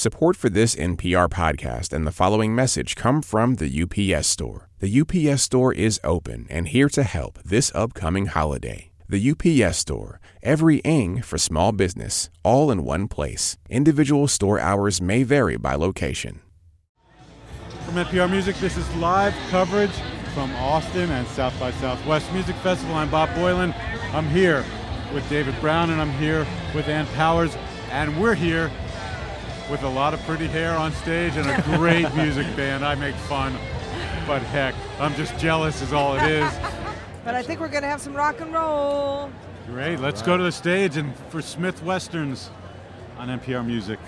Support for this NPR podcast and the following message come from the UPS Store. The UPS Store is open and here to help this upcoming holiday. The UPS Store, every ing for small business, all in one place. Individual store hours may vary by location. From NPR Music, this is live coverage from Austin and South by Southwest Music Festival. I'm Bob Boilen. I'm here with David Brown and I'm here with Ann Powers, and we're here with a lot of pretty hair on stage and a great music band. I make fun, but heck, I'm just jealous, is all it is. But I think we're going to have some rock and roll. Great, let's go to the stage and for Smith Westerns on NPR Music.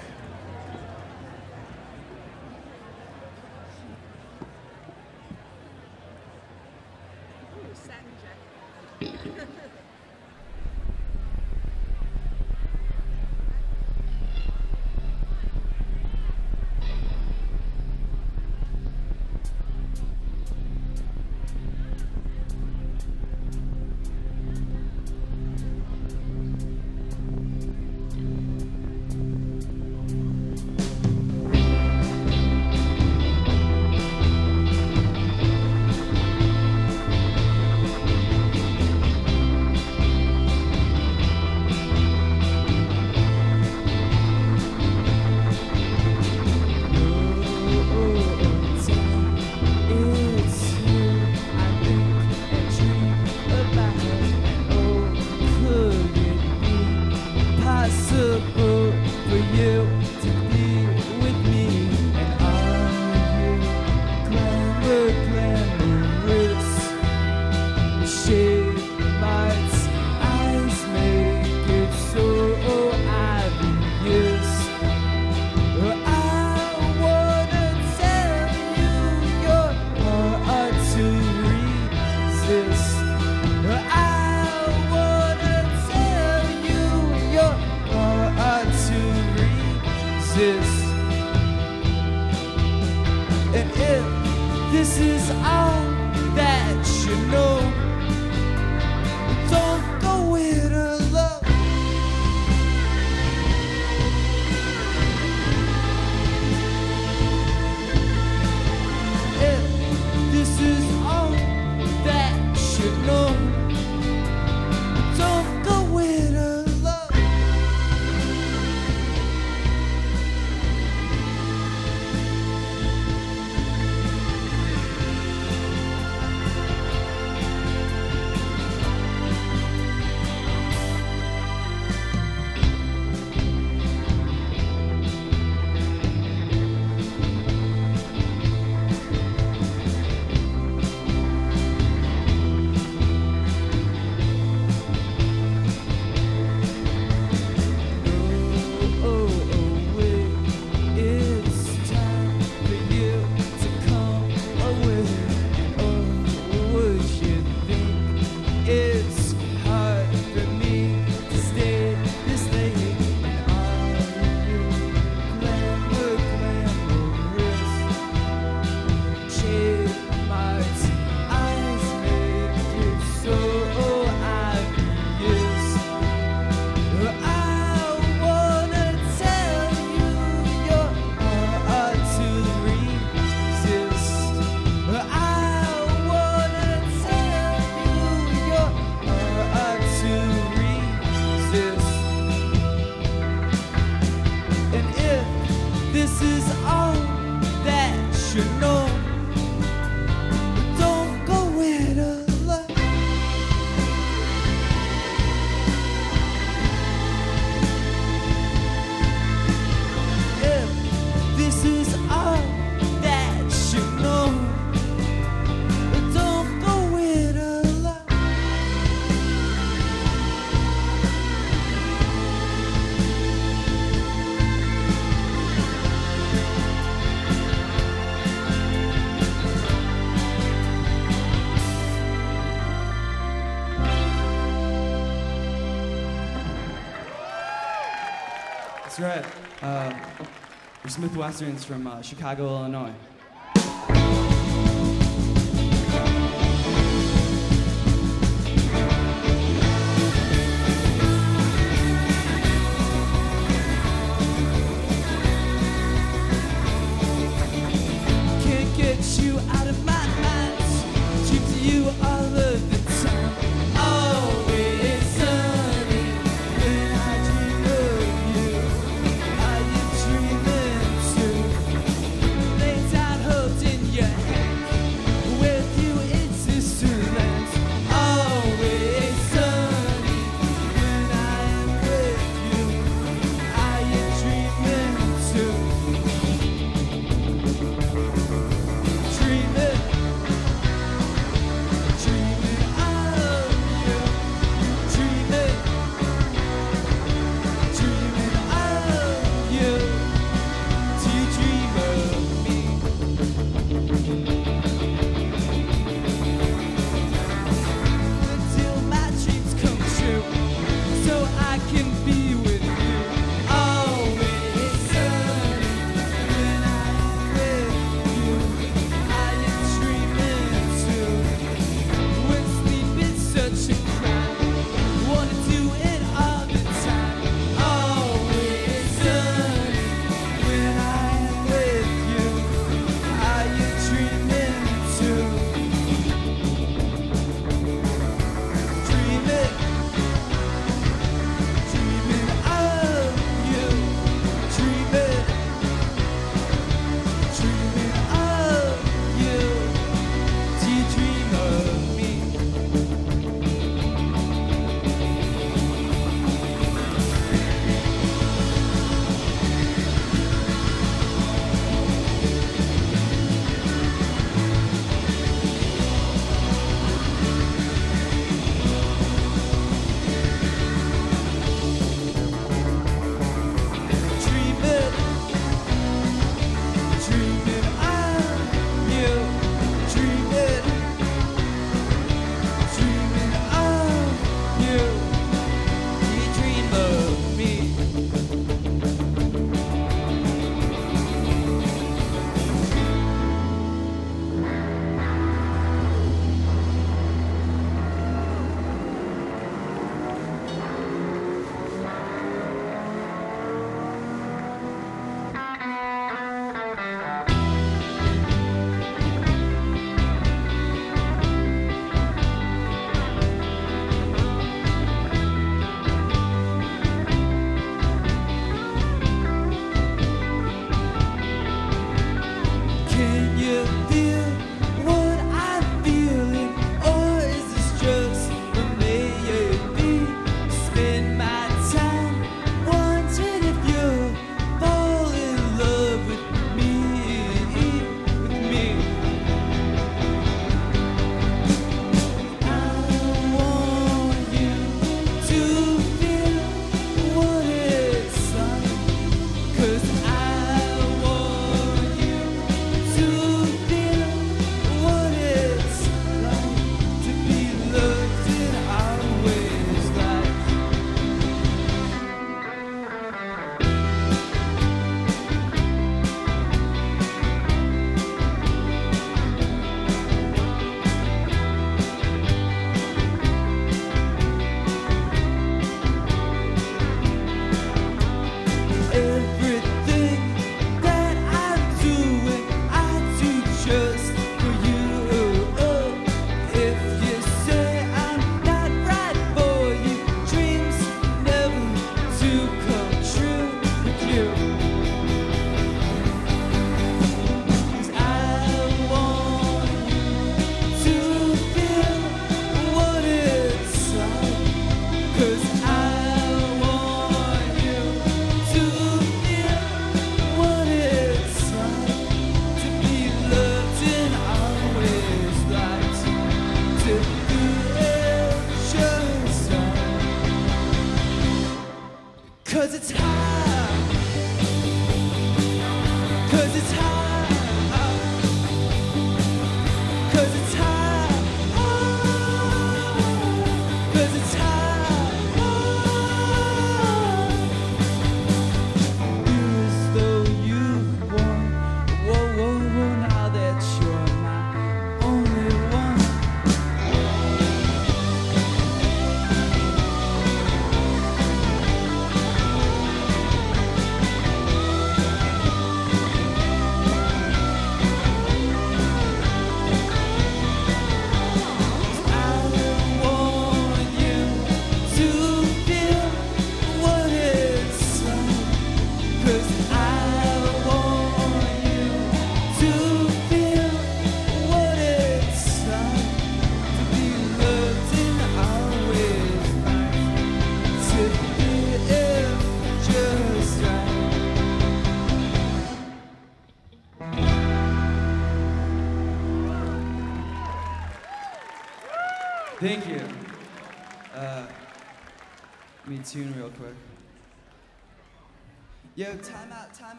Smith Westerns from uh, Chicago, Illinois.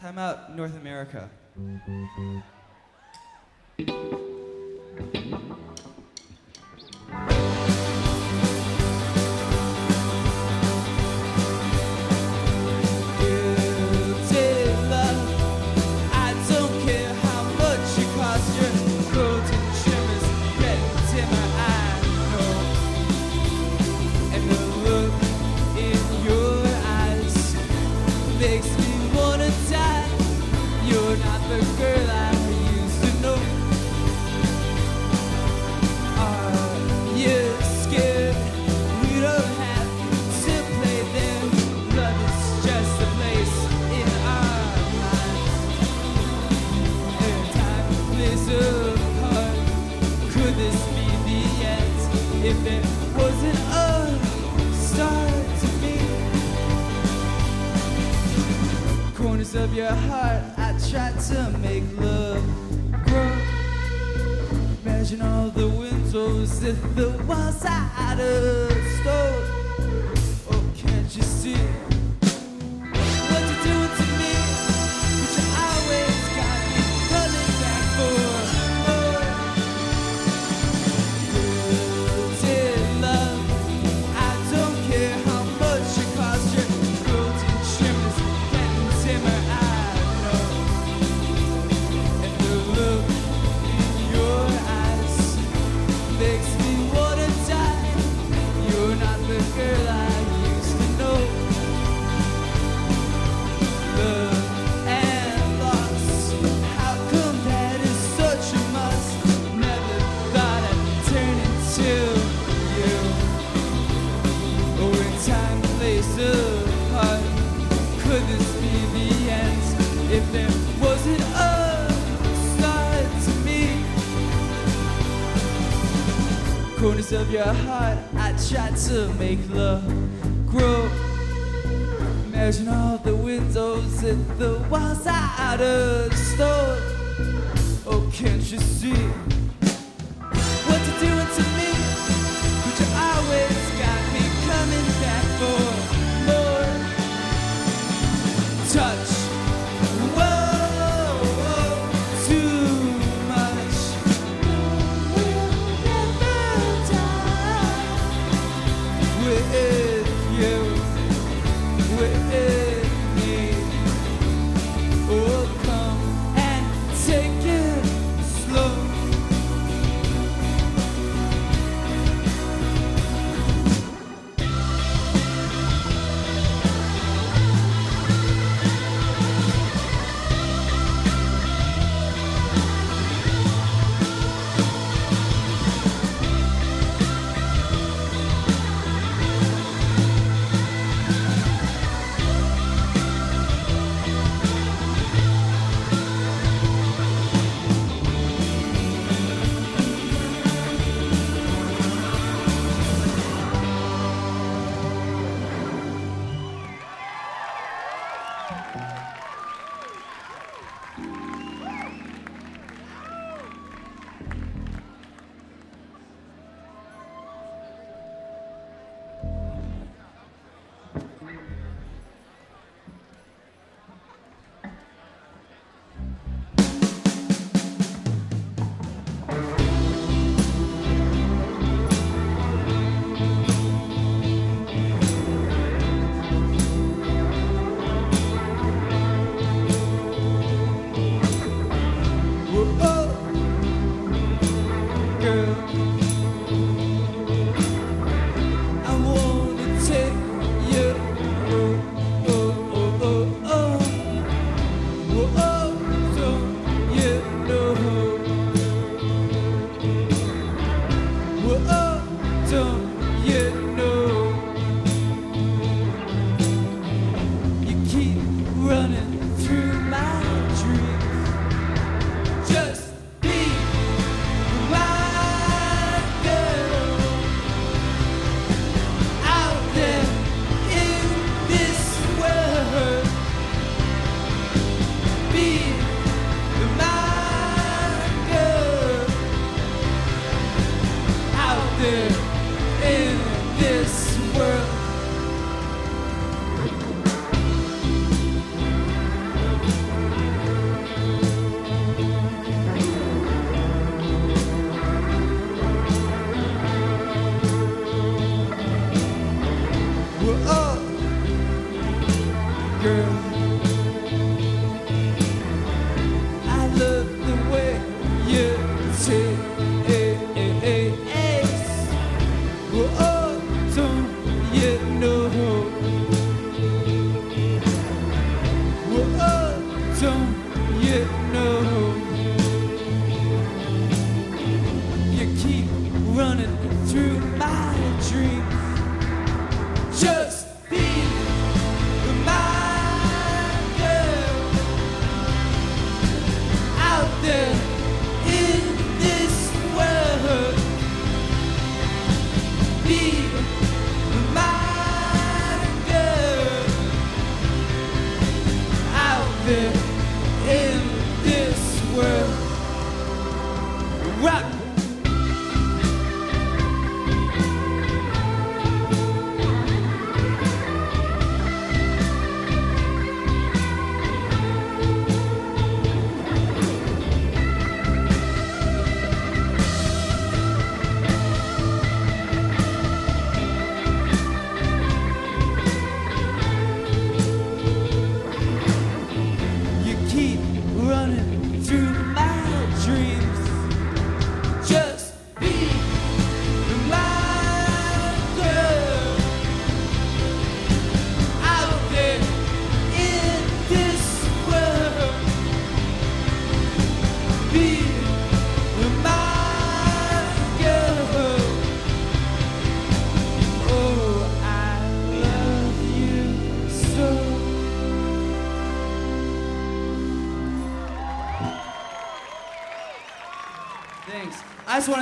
Time out, North America. corners of your heart, I tried to make love grow. Imagine all the windows and the walls are out of stone. Oh, can't you see what you're doing to me? Could you always? you.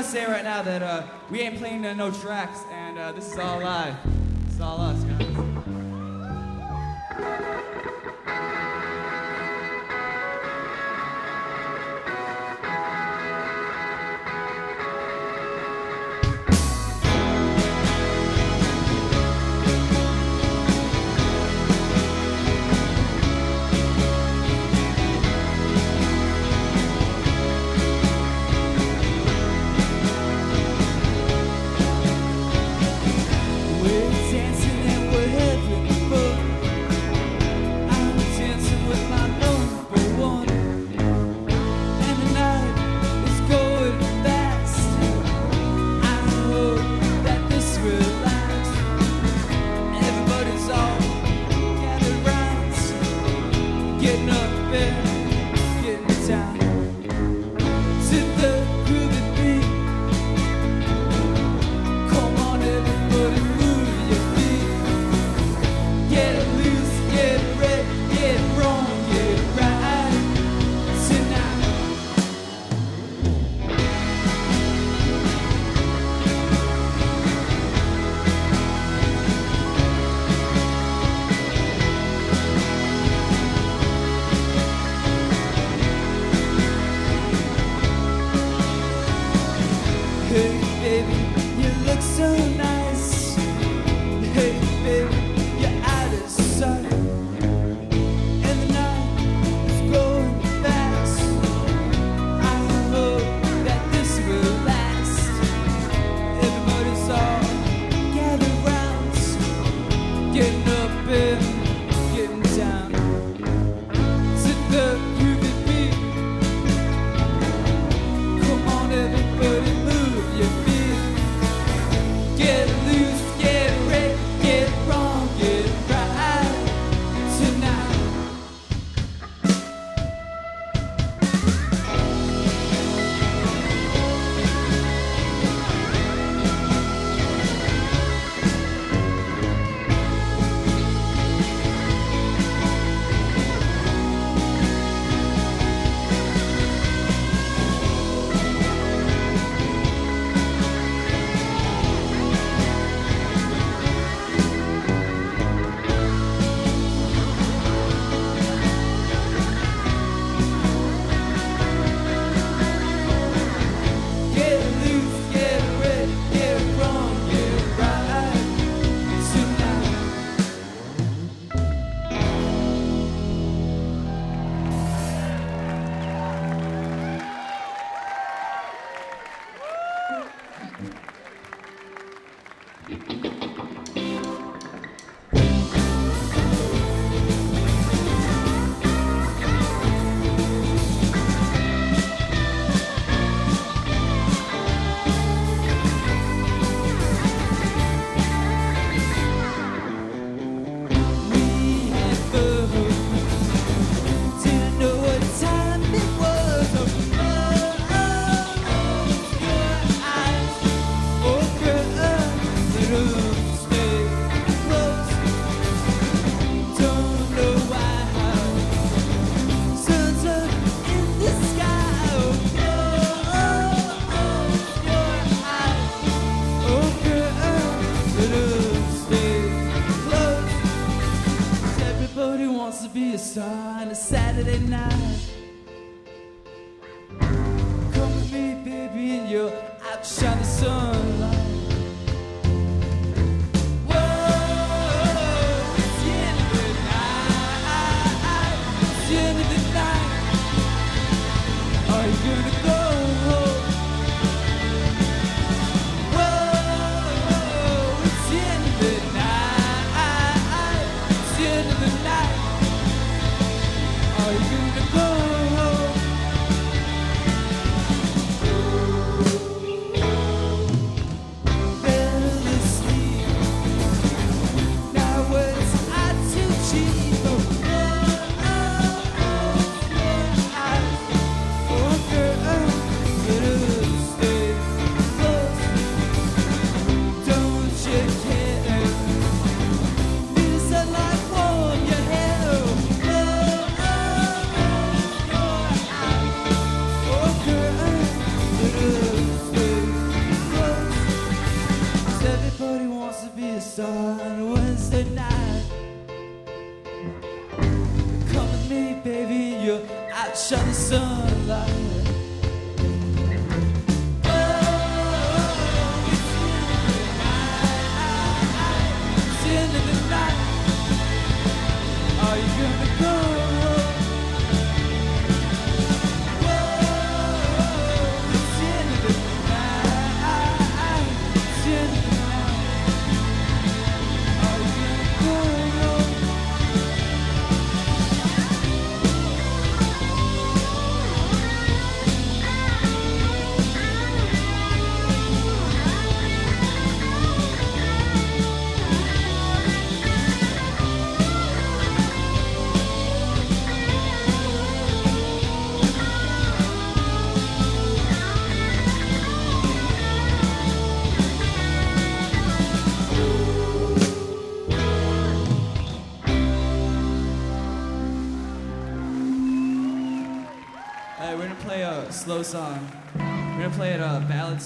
to say right now that uh, we ain't playing uh, no tracks, and uh, this is all live. It's all us.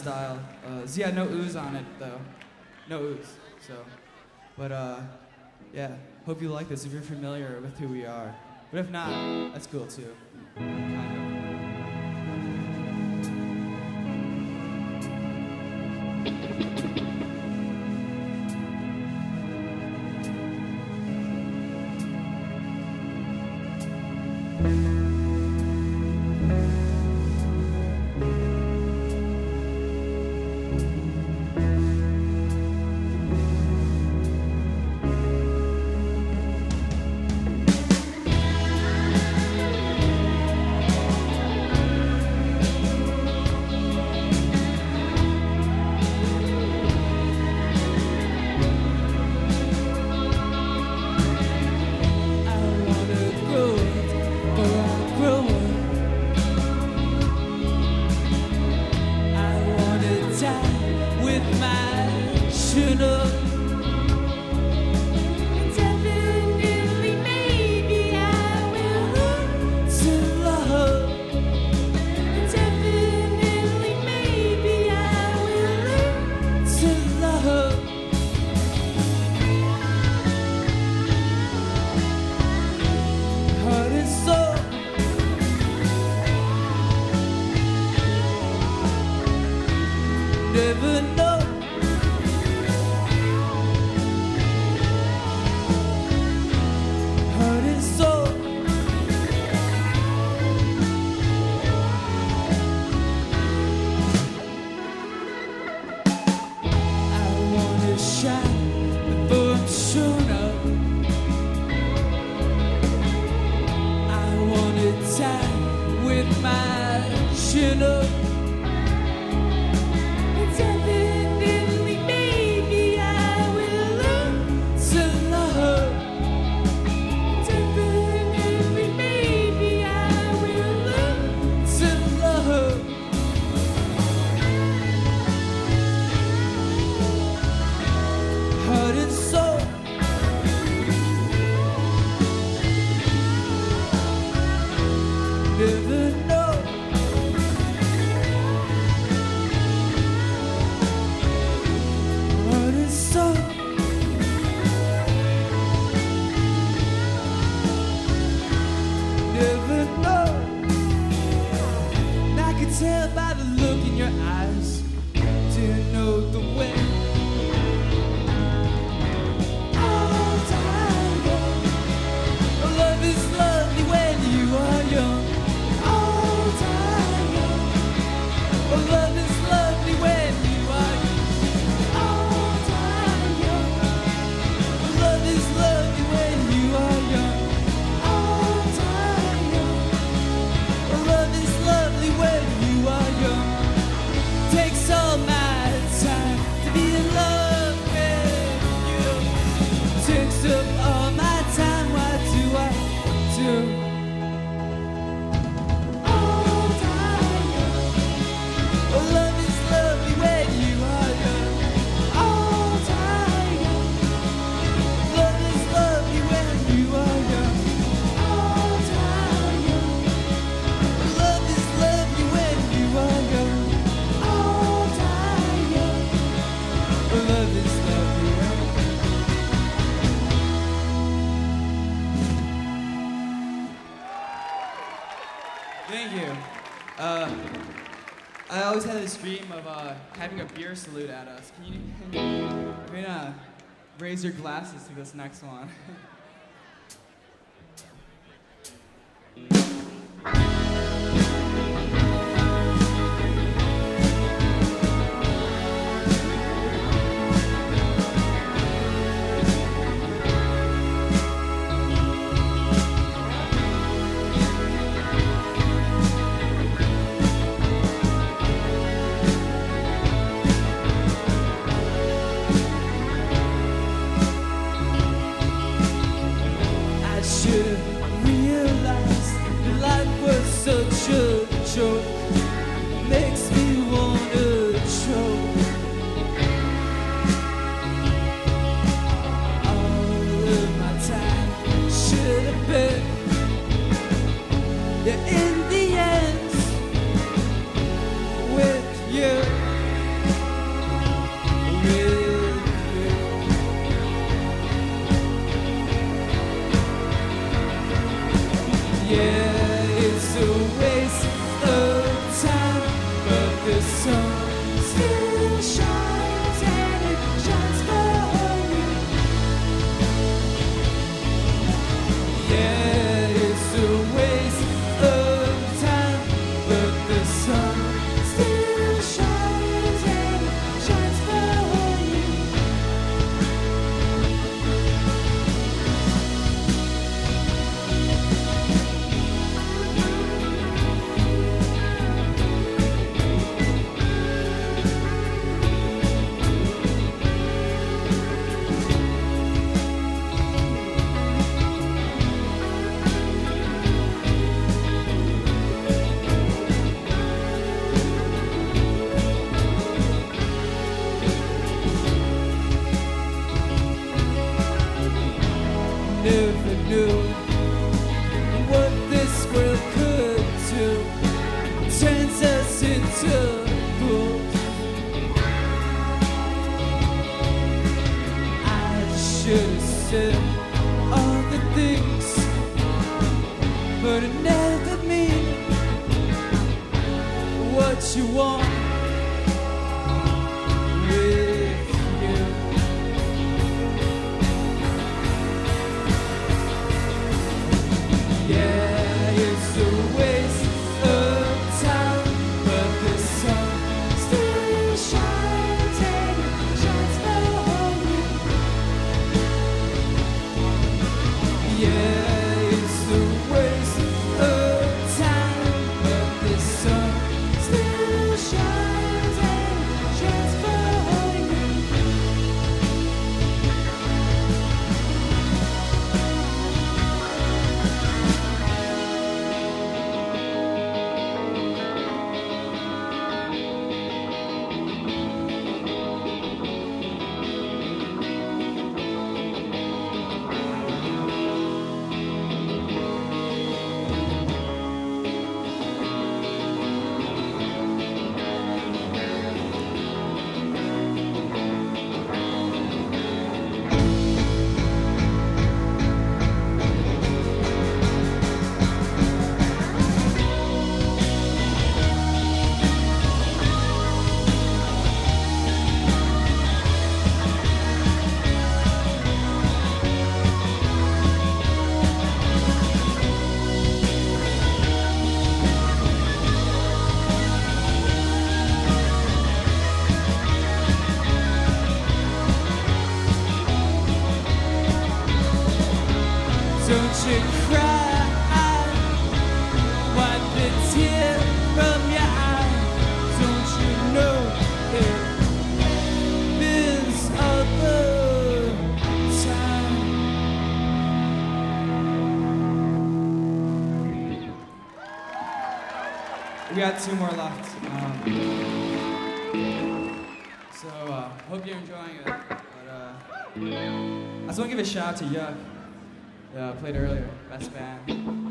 style. Uh, yeah, no ooze on it though, no ooze. So, but uh, yeah, hope you like this if you're familiar with who we are. But if not, that's cool too. Kind of. time with my chin up. Always dream of uh, having a beer salute at us. Can you, uh, raise your glasses to this next one? Don't you cry, wipe the tear from your eye. Don't you know all time? We got two more left. Um, so uh, hope you're enjoying it. But uh, I just want to give a shout out to Yuck. Yeah, I played earlier. Best band.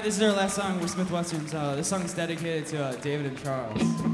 This is our last song. We're Smith Westerns. Uh, this song is dedicated to uh, David and Charles.